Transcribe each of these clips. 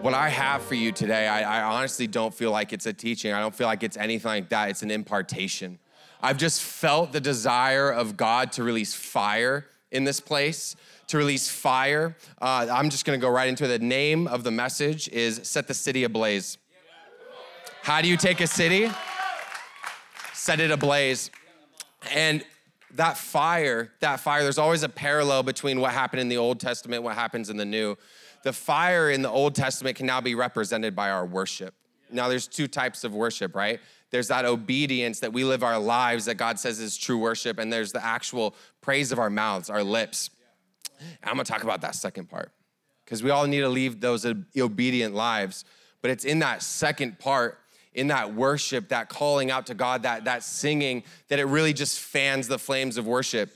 What I have for you today, I, I, honestly don't feel like it's a teaching. I don't feel like it's anything like that. It's an impartation. I've just felt the desire of God to release fire in this place, to release fire. Uh, I'm just gonna go right into it. The name of the message is Set the City Ablaze. How do you take a city? Set it ablaze. And that fire, that fire, there's always a parallel between what happened in the Old Testament, what happens in the New the fire in the Old Testament can now be represented by our worship. Now, there's two types of worship, right? There's that obedience that we live our lives that God says is true worship, and there's the actual praise of our mouths, our lips. And I'm gonna talk about that second part because we all need to leave those obedient lives. But it's in that second part, in that worship, that calling out to God, that, that singing, that it really just fans the flames of worship.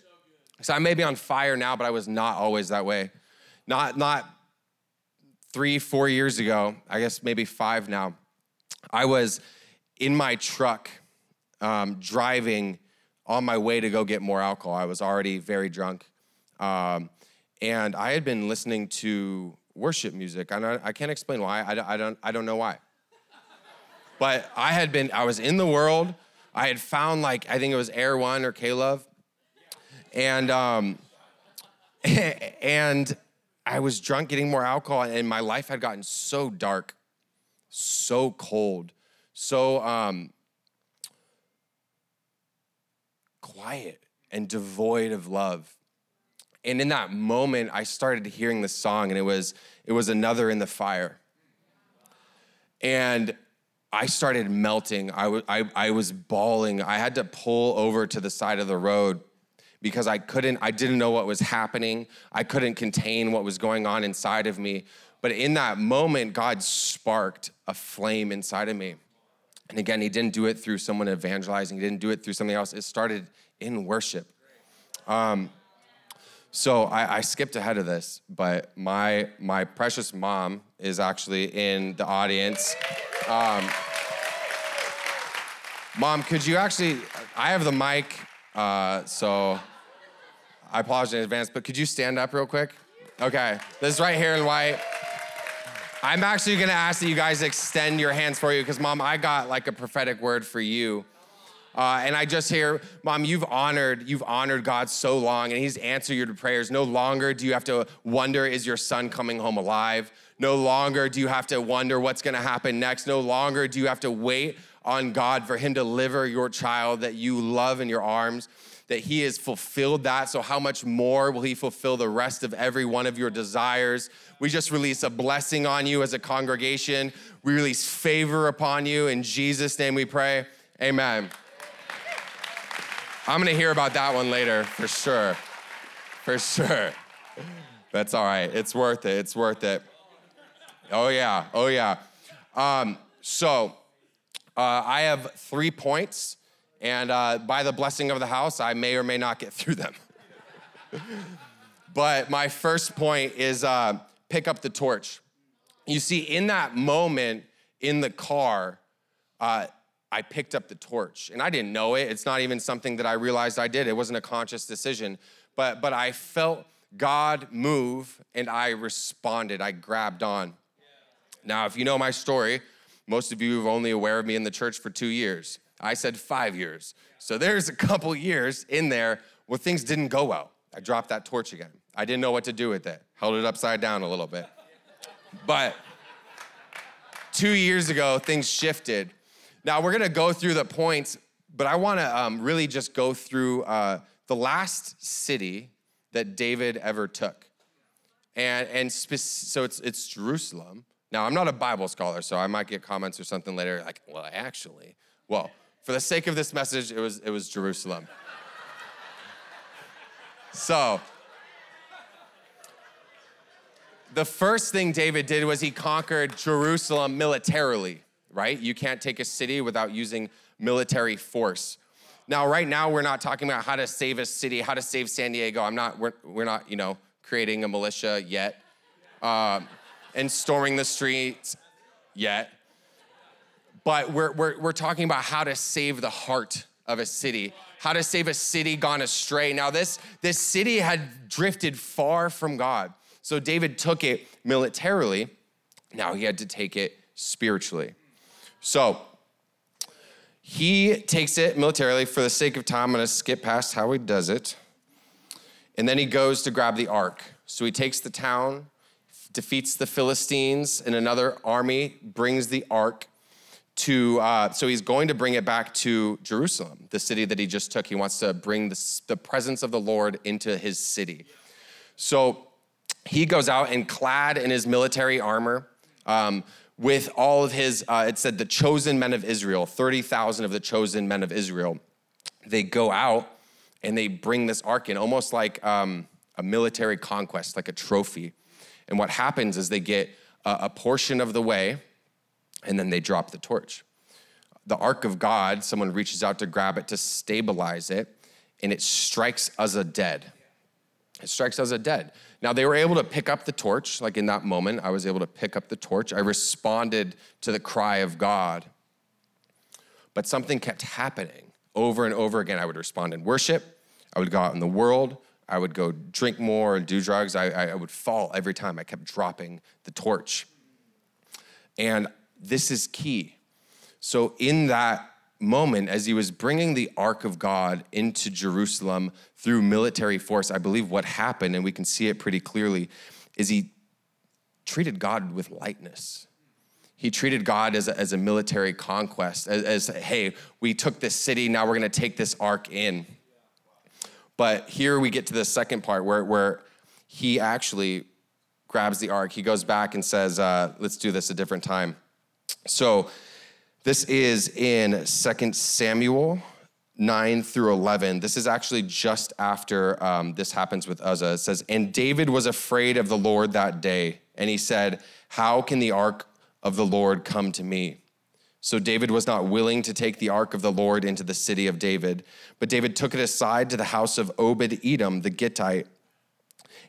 So I may be on fire now, but I was not always that way. Not, not three, four years ago, I guess maybe five now, I was in my truck um, driving on my way to go get more alcohol. I was already very drunk. Um, and I had been listening to worship music. I, I can't explain why. I, I, don't, I don't know why. But I had been, I was in the world. I had found like, I think it was Air One or K-Love. And, um, and I was drunk, getting more alcohol, and my life had gotten so dark, so cold, so um, quiet and devoid of love. And in that moment, I started hearing the song, and it was it was another in the fire. And I started melting. I, w- I, I was bawling. I had to pull over to the side of the road because I couldn't, I didn't know what was happening. I couldn't contain what was going on inside of me. But in that moment, God sparked a flame inside of me. And again, He didn't do it through someone evangelizing, He didn't do it through something else. It started in worship. Um, so I, I, skipped ahead of this, but my my precious mom is actually in the audience. Um, mom, could you actually? I have the mic, uh, so I apologize in advance, but could you stand up real quick? Okay, this is right here in white. I'm actually gonna ask that you guys extend your hands for you because, Mom, I got like a prophetic word for you. Uh, and I just hear, Mom, you've honored, you've honored God so long, and He's answered your prayers. No longer do you have to wonder, is your son coming home alive? No longer do you have to wonder what's gonna happen next. No longer do you have to wait on God for Him to deliver your child that you love in your arms that He has fulfilled that. So, how much more will He fulfill the rest of every one of your desires? We just release a blessing on you as a congregation. We release favor upon you. In Jesus' name we pray. Amen. I'm gonna hear about that one later for sure. For sure. That's all right. It's worth it. It's worth it. Oh, yeah. Oh, yeah. Um, so, uh, I have three points and uh, by the blessing of the house, I may or may not get through them. but my first point is uh, pick up the torch. You see, in that moment in the car, uh, I picked up the torch. And I didn't know it. It's not even something that I realized I did. It wasn't a conscious decision. But, but I felt God move and I responded. I grabbed on. Now, if you know my story, most of you are only aware of me in the church for two years. I said five years. So there's a couple years in there where things didn't go well. I dropped that torch again. I didn't know what to do with it, held it upside down a little bit. But two years ago, things shifted. Now we're gonna go through the points, but I wanna um, really just go through uh, the last city that David ever took. And, and spe- so it's, it's Jerusalem. Now, I'm not a Bible scholar, so I might get comments or something later like, well, actually, well, for the sake of this message, it was, it was Jerusalem. so, the first thing David did was he conquered Jerusalem militarily, right? You can't take a city without using military force. Now, right now, we're not talking about how to save a city, how to save San Diego. I'm not, we're, we're not, you know, creating a militia yet uh, and storming the streets yet. But we're, we're, we're talking about how to save the heart of a city, how to save a city gone astray. Now, this, this city had drifted far from God. So David took it militarily. Now he had to take it spiritually. So he takes it militarily. For the sake of time, I'm going to skip past how he does it. And then he goes to grab the ark. So he takes the town, defeats the Philistines, and another army brings the ark to, uh, so he's going to bring it back to Jerusalem, the city that he just took. He wants to bring the, the presence of the Lord into his city. So he goes out and clad in his military armor. Um, with all of his, uh, it said the chosen men of Israel, 30,000 of the chosen men of Israel. They go out and they bring this ark in, almost like um, a military conquest, like a trophy. And what happens is they get a, a portion of the way and then they drop the torch. The ark of God, someone reaches out to grab it to stabilize it, and it strikes Uzzah dead. It strikes Uzzah dead. Now, they were able to pick up the torch, like in that moment, I was able to pick up the torch. I responded to the cry of God. But something kept happening over and over again. I would respond in worship, I would go out in the world, I would go drink more and do drugs. I, I would fall every time. I kept dropping the torch. And this is key. So, in that moment, as he was bringing the ark of God into Jerusalem through military force, I believe what happened, and we can see it pretty clearly, is he treated God with lightness. He treated God as a, as a military conquest, as, as, hey, we took this city, now we're gonna take this ark in. But here we get to the second part where, where he actually grabs the ark. He goes back and says, uh, let's do this a different time. So this is in 2 Samuel 9 through 11. This is actually just after um, this happens with Uzzah. It says, And David was afraid of the Lord that day, and he said, How can the ark of the Lord come to me? So David was not willing to take the ark of the Lord into the city of David, but David took it aside to the house of Obed Edom the Gittite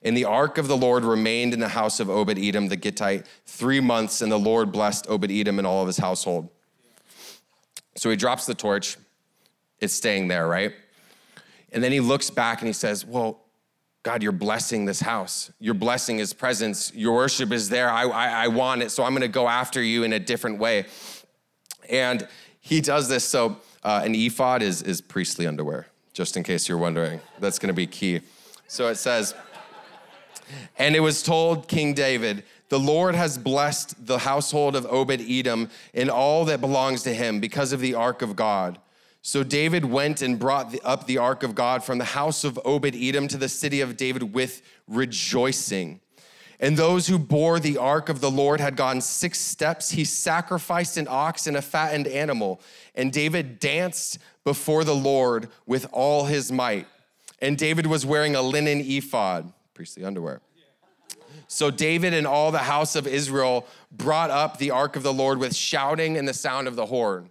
and the ark of the Lord remained in the house of Obed Edom the Gittite three months, and the Lord blessed Obed Edom and all of his household. So he drops the torch. It's staying there, right? And then he looks back and he says, Well, God, you're blessing this house. You're blessing his presence. Your worship is there. I, I, I want it. So I'm going to go after you in a different way. And he does this. So uh, an ephod is, is priestly underwear, just in case you're wondering. That's going to be key. So it says, and it was told King David, The Lord has blessed the household of Obed Edom and all that belongs to him because of the ark of God. So David went and brought up the ark of God from the house of Obed Edom to the city of David with rejoicing. And those who bore the ark of the Lord had gone six steps. He sacrificed an ox and a fattened animal. And David danced before the Lord with all his might. And David was wearing a linen ephod priestly underwear. So David and all the house of Israel brought up the ark of the Lord with shouting and the sound of the horn.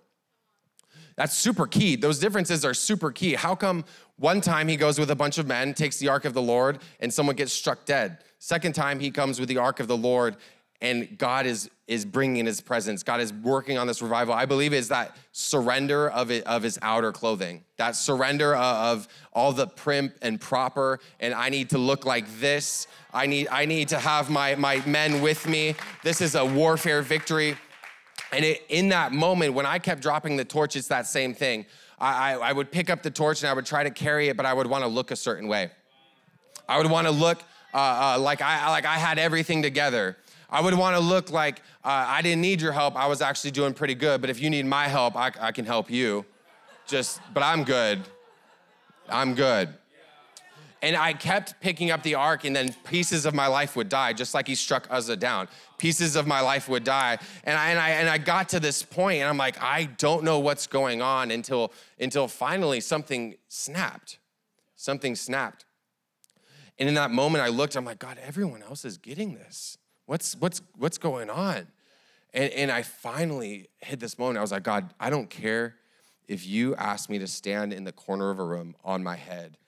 That's super key. Those differences are super key. How come one time he goes with a bunch of men, takes the ark of the Lord, and someone gets struck dead? Second time he comes with the ark of the Lord and God is is bringing his presence. God is working on this revival. I believe is that surrender of it of his outer clothing. That surrender of all the prim and proper and I need to look like this. I need I need to have my my men with me. This is a warfare victory. And it, in that moment, when I kept dropping the torch, it's that same thing. I, I would pick up the torch and I would try to carry it, but I would want to look a certain way. I would want to look uh, uh, like I like I had everything together. I would want to look like uh, I didn't need your help. I was actually doing pretty good. But if you need my help, I, I can help you. Just, but I'm good. I'm good. And I kept picking up the ark, and then pieces of my life would die, just like he struck Uzzah down. Pieces of my life would die. And I, and I, and I got to this point, and I'm like, I don't know what's going on until, until finally something snapped. Something snapped. And in that moment, I looked, I'm like, God, everyone else is getting this. What's what's what's going on? And and I finally hit this moment. I was like, God, I don't care if you ask me to stand in the corner of a room on my head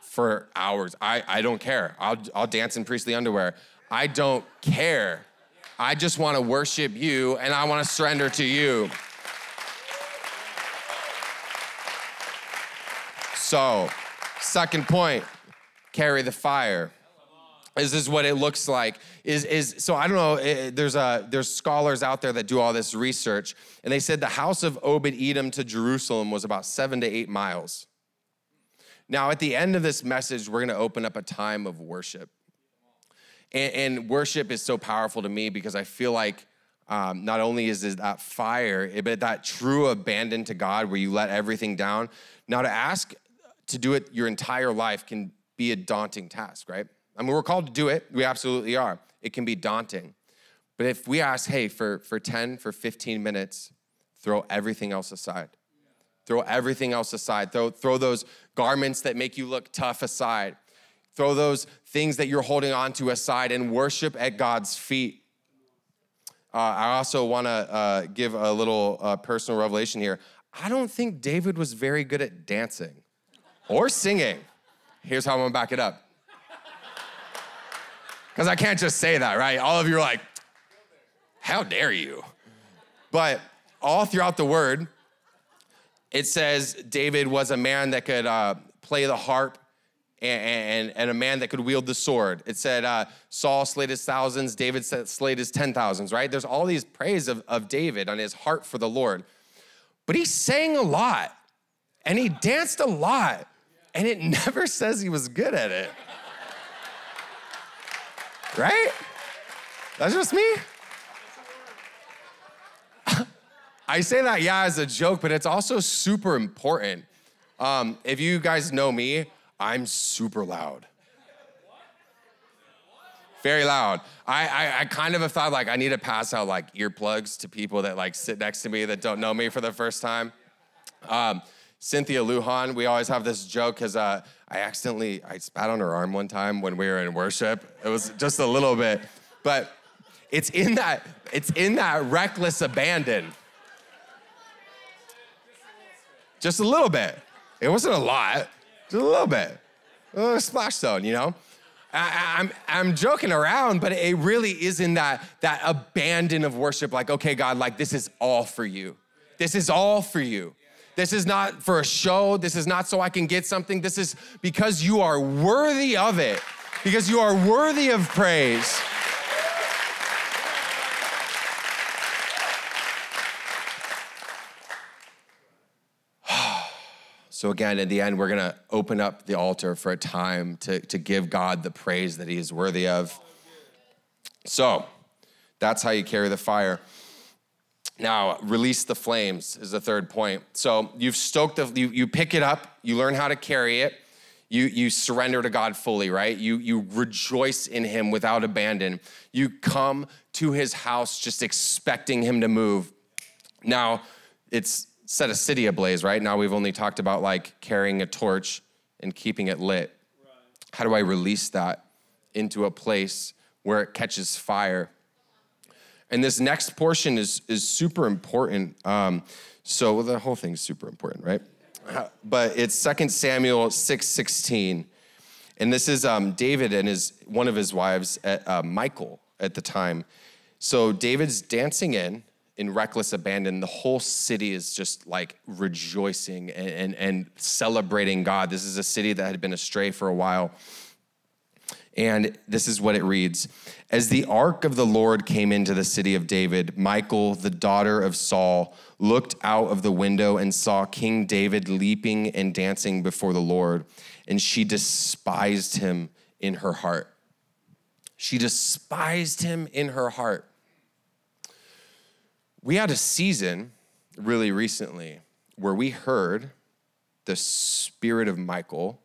for hours. I, I don't care. I'll, I'll dance in priestly underwear. I don't care. I just want to worship you and I want to surrender to you. So, second point carry the fire. This is what it looks like. Is is so I don't know. It, there's a there's scholars out there that do all this research, and they said the house of Obed Edom to Jerusalem was about seven to eight miles. Now, at the end of this message, we're going to open up a time of worship, and, and worship is so powerful to me because I feel like um, not only is it that fire, eh, but that true abandon to God where you let everything down. Now, to ask to do it your entire life can be a daunting task, right? I mean, we're called to do it. We absolutely are. It can be daunting. But if we ask, hey, for, for 10, for 15 minutes, throw everything else aside. Throw everything else aside. Throw, throw those garments that make you look tough aside. Throw those things that you're holding on to aside and worship at God's feet. Uh, I also want to uh, give a little uh, personal revelation here. I don't think David was very good at dancing or singing. Here's how I'm gonna back it up. Because I can't just say that, right? All of you are like, how dare you? But all throughout the word, it says David was a man that could uh, play the harp and, and, and, a man that could wield the sword. It said uh, Saul slayed his thousands, David slayed his ten thousands, right? There's all these praise of, of David on his heart for the Lord. But he sang a lot and he danced a lot, and it never says he was good at it. Right? That's just me. I say that, yeah, as a joke, but it's also super important. Um, if you guys know me, I'm super loud. Very loud. I, I, I kind of have thought like I need to pass out like earplugs to people that like sit next to me that don't know me for the first time. Um, Cynthia Lujan, we always have this joke because uh, I accidentally I spat on her arm one time when we were in worship. It was just a little bit, but it's in that it's in that reckless abandon. Just a little bit. It wasn't a lot, just a little bit. A little splash zone, you know. I, I'm, I'm joking around, but it really is in that that abandon of worship. Like, okay, God, like this is all for you. This is all for you. This is not for a show. This is not so I can get something. This is because you are worthy of it, because you are worthy of praise. So, again, at the end, we're going to open up the altar for a time to, to give God the praise that He is worthy of. So, that's how you carry the fire. Now, release the flames is the third point. So you've stoked the, you, you pick it up, you learn how to carry it, you, you surrender to God fully, right? You, you rejoice in Him without abandon. You come to His house just expecting Him to move. Now, it's set a city ablaze, right? Now we've only talked about like carrying a torch and keeping it lit. Right. How do I release that into a place where it catches fire? And this next portion is, is super important. Um, so the whole thing is super important, right? Uh, but it's 2 Samuel 6 16. And this is um, David and his one of his wives, at, uh, Michal, at the time. So David's dancing in in reckless abandon. The whole city is just like rejoicing and, and, and celebrating God. This is a city that had been astray for a while. And this is what it reads As the ark of the Lord came into the city of David, Michal, the daughter of Saul, looked out of the window and saw King David leaping and dancing before the Lord, and she despised him in her heart. She despised him in her heart. We had a season really recently where we heard the spirit of Michal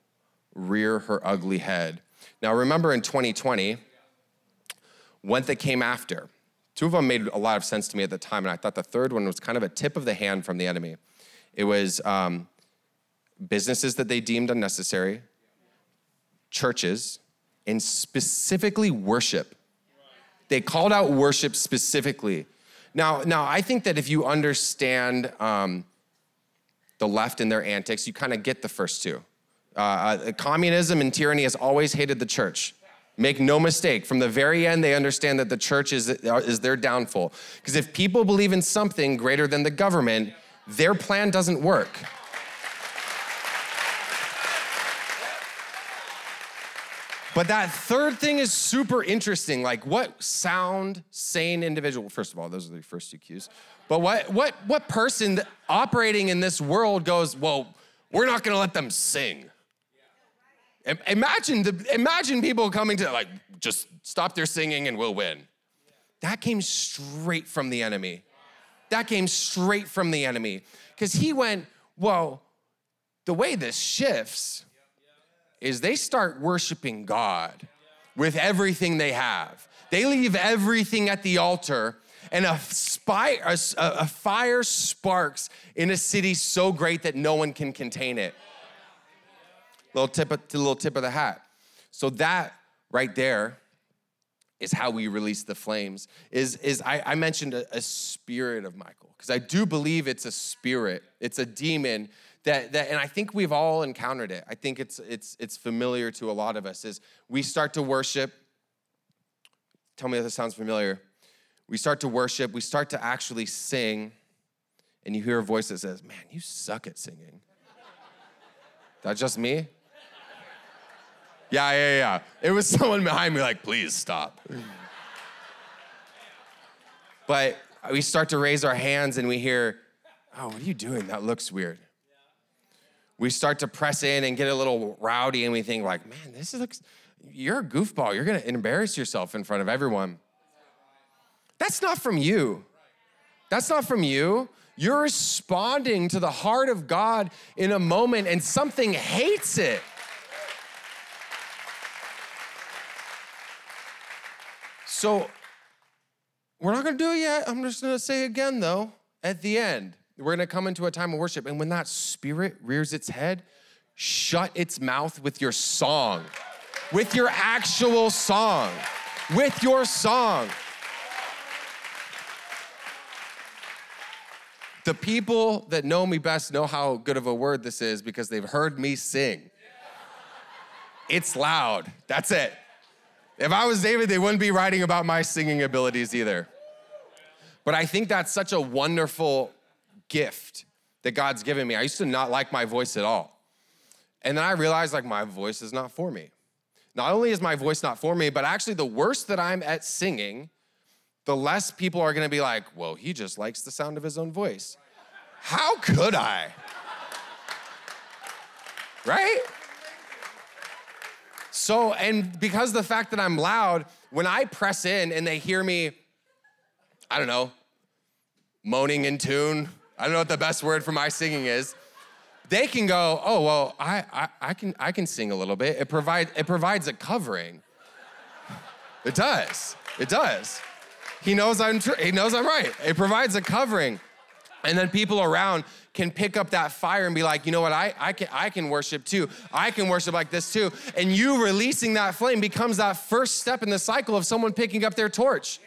rear her ugly head now, remember in 2020, what that came after. Two of them made a lot of sense to me at the time, and I thought the third one was kind of a tip of the hand from the enemy. It was um, businesses that they deemed unnecessary, churches, and specifically worship They called out worship specifically. Now, now I think that if you understand um, the left and their antics, you kind of get the first two. Uh, uh, communism and tyranny has always hated the church. Make no mistake, from the very end, they understand that the church is, is their downfall. Because if people believe in something greater than the government, their plan doesn't work. But that third thing is super interesting. Like, what sound, sane individual, first of all, those are the first two cues. But what, what, what person operating in this world goes, well, we're not gonna let them sing? Imagine, the, imagine people coming to, like, just stop their singing and we'll win. That came straight from the enemy. That came straight from the enemy. Because he went, well, the way this shifts is they start worshiping God with everything they have. They leave everything at the altar, and a, spy, a, a fire sparks in a city so great that no one can contain it. Little tip, of, little tip of the hat. So that right there is how we release the flames. Is is I, I mentioned a, a spirit of Michal because I do believe it's a spirit. It's a demon that, that and I think we've all encountered it. I think it's it's it's familiar to a lot of us is we start to worship. Tell me if this sounds familiar. We start to worship, we start to actually sing, and you hear a voice that says, Man, you suck at singing. that just me? Yeah, yeah, yeah. It was someone behind me, like, please stop. but we start to raise our hands and we hear, Oh, what are you doing? That looks weird we start to press in and get a little rowdy and we think like, man, this looks, you're a goofball. You're gonna embarrass yourself in front of everyone. That's not from you. That's not from you. You're responding to the heart of God in a moment and something hates it. So, we're not gonna do it yet. I'm just gonna say again though, at the end. We're gonna come into a time of worship, and when that spirit rears its head, shut its mouth with your song, with your actual song, with your song. The people that know me best know how good of a word this is because they've heard me sing. It's loud. That's it. If I was David, they wouldn't be writing about my singing abilities either. But I think that's such a wonderful gift that God's given me. I used to not like my voice at all. And then I realized like my voice is not for me. Not only is my voice not for me, but actually the worse that I'm at singing, the less people are gonna be like, well, he just likes the sound of his own voice. How could I? right? So, and because the fact that I'm loud, when I press in and they hear me, I don't know, moaning in tune, I don't know what the best word for my singing is. They can go, oh well, I, I, I can I can sing a little bit. It provides it provides a covering. It does. It does. He knows I'm tr- he knows I'm right. It provides a covering. And then people around can pick up that fire and be like, you know what, I, I, can, I can worship too. I can worship like this too. And you releasing that flame becomes that first step in the cycle of someone picking up their torch.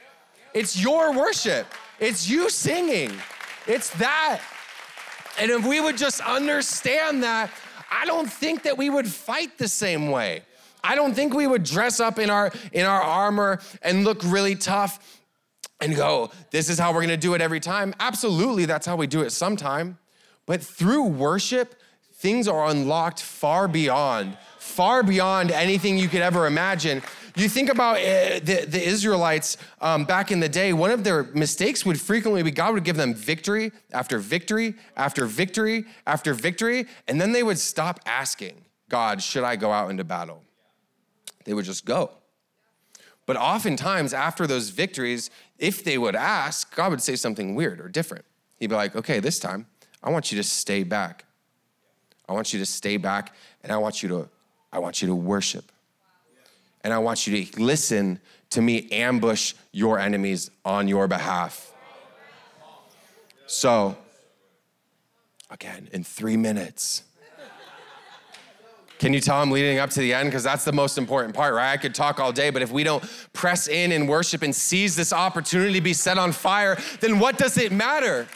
It's your worship, it's you singing. It's that. And if we would just understand that, I don't think that we would fight the same way. I don't think we would dress up in our in our armor and look really tough and go, this is how we're gonna do it every time. Absolutely, that's how we do it sometime. But through worship, things are unlocked far beyond, far beyond anything you could ever imagine. You think about uh, the, the Israelites um, back in the day, one of their mistakes would frequently be God would give them victory after victory after victory after victory, and then they would stop asking God, should I go out into battle? They would just go. But oftentimes, after those victories, if they would ask, God would say something weird or different. He'd be like, okay, this time, I want you to stay back. I want you to stay back, and I want you to, I want you to worship and I want you to listen to me ambush your enemies on your behalf. So, again, in three minutes, Can you tell I'm leading up to the end? Because that's the most important part, right? I could talk all day, but if we don't press in and worship and seize this opportunity to be set on fire, then what does it matter?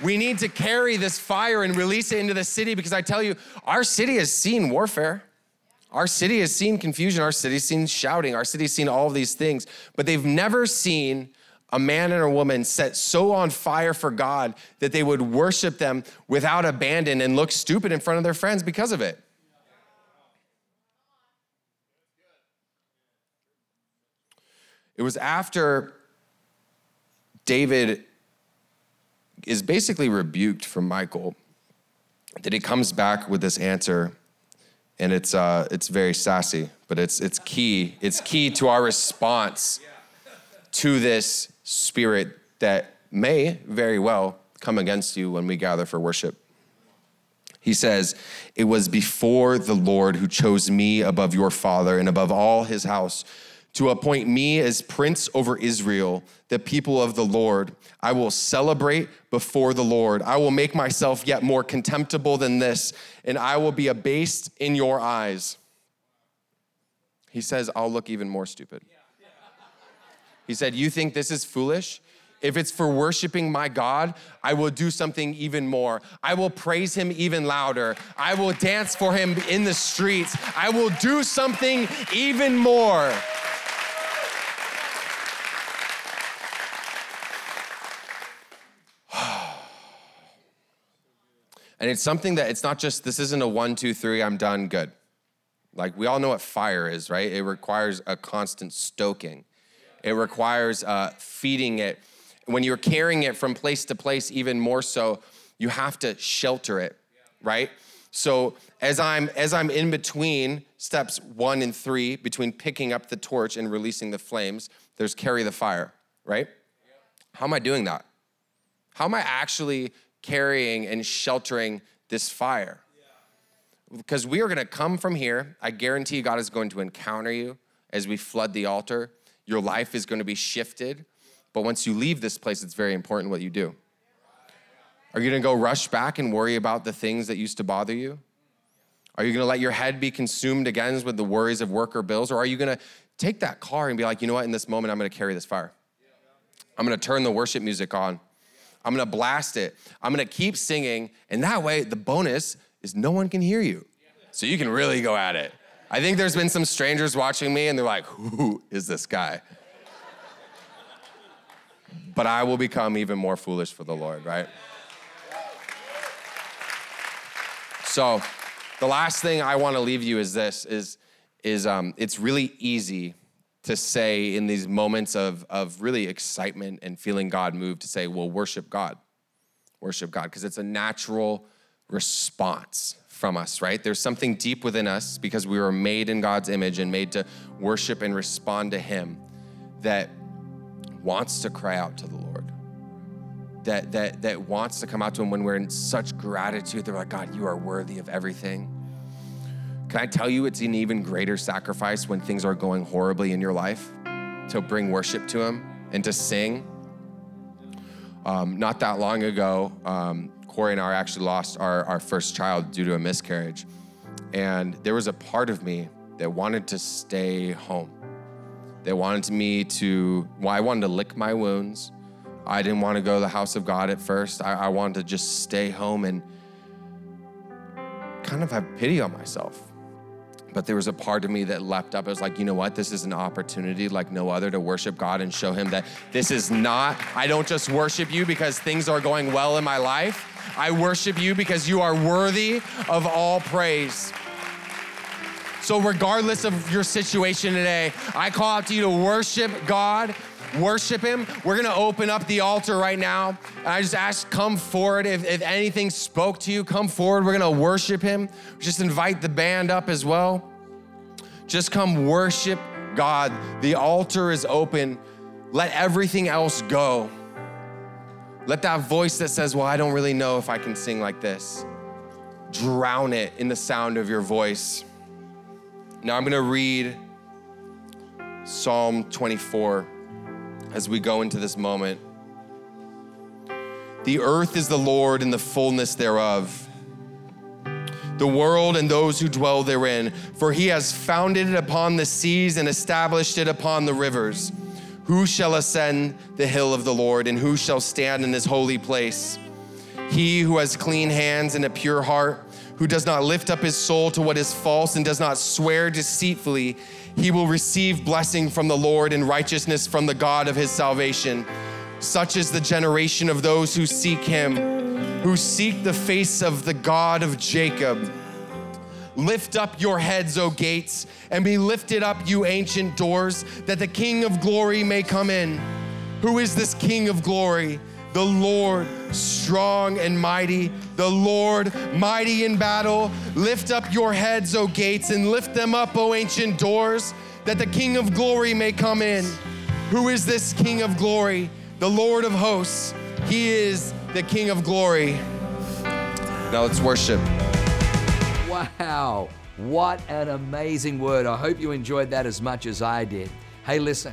We need to carry this fire and release it into the city because I tell you, our city has seen warfare. Our city has seen confusion. Our city has seen shouting. Our city has seen all of these things, but they've never seen a man and a woman set so on fire for God that they would worship them without abandon and look stupid in front of their friends because of it. It was after David is basically rebuked from Michal. that he comes back with this answer and it's uh, it's very sassy, but it's it's key. It's key to our response to this spirit that may very well come against you when we gather for worship. He says, It was before the Lord who chose me above your father and above all his house to appoint me as prince over Israel, the people of the Lord. I will celebrate before the Lord. I will make myself yet more contemptible than this, and I will be abased in your eyes. He says, I'll look even more stupid. He said, You think this is foolish? If it's for worshiping my God, I will do something even more. I will praise him even louder. I will dance for him in the streets. I will do something even more. And it's something that it's not just, this isn't a one, two, three, I'm done, good. Like we all know what fire is, right? It requires a constant stoking, it requires uh, feeding it. When you're carrying it from place to place, even more so, you have to shelter it, right? So as I'm as I'm in between steps one and three, between picking up the torch and releasing the flames, there's carry the fire, right? How am I doing that? How am I actually carrying and sheltering this fire. Because we are gonna come from here. I guarantee God is going to encounter you as we flood the altar. Your life is gonna be shifted. But once you leave this place, it's very important what you do. Are you gonna go rush back and worry about the things that used to bother you? Are you gonna let your head be consumed again with the worries of work or bills? Or are you gonna take that car and be like, you know what, in this moment, I'm gonna carry this fire? I'm gonna turn the worship music on. I'm gonna blast it. I'm gonna keep singing. And that way, the bonus is no one can hear you. So you can really go at it. I think there's been some strangers watching me and they're like, who is this guy? But I will become even more foolish for the Lord, right? So the last thing I want to leave you is this is is um, it's really easy to say in these moments of, of really excitement and feeling God move to say, well, worship God. Worship God, because it's a natural response from us, right? There's something deep within us because we were made in God's image and made to worship and respond to Him that wants to cry out to the Lord. That, that, that wants to come out to Him when we're in such gratitude. They're like, God, you are worthy of everything. Can I tell you it's an even greater sacrifice when things are going horribly in your life to bring worship to Him and to sing? Um, not that long ago, um, Corey and I actually lost our, our first child due to a miscarriage. And there was a part of me that wanted to stay home. They wanted me to, well, I wanted to lick my wounds. I didn't want to go to the house of God at first. I, I wanted to just stay home and kind of have pity on myself but there was a part of me that leapt up. I was like, you know what? This is an opportunity like no other to worship God and show Him that this is not, I don't just worship you because things are going well in my life. I worship you because you are worthy of all praise. So, regardless of your situation today, I call out to you to worship God worship him. We're gonna open up the altar right now. I just ask, come forward. If, if anything spoke to you, come forward. We're gonna worship him. Just invite the band up as well. Just come worship God. The altar is open. Let everything else go. Let that voice that says, Well, I don't really know if I can sing like this, drown it in the sound of your voice. Now I'm gonna read Psalm 24 as we go into this moment. The earth is the Lord and the fullness thereof the world and those who dwell therein. For he has founded it upon the seas and established it upon the rivers. Who shall ascend the hill of the Lord, and who shall stand in his holy place? He who has clean hands and a pure heart, who does not lift up his soul to what is false and does not swear deceitfully, he will receive blessing from the Lord and righteousness from the God of his salvation. Such is the generation of those who seek him, who seek the face of the God of Jacob. Lift up your heads, O gates, and be lifted up, you ancient doors, that the King of glory may come in. Who is this King of glory? The Lord, strong and mighty, the Lord, mighty in battle. Lift up your heads, O gates, and lift them up, O ancient doors, that the King of glory may come in. Who is this King of glory? The Lord of hosts. He is the King of glory. Now let's worship. Wow, what an amazing word. I hope you enjoyed that as much as I did. Hey, listen,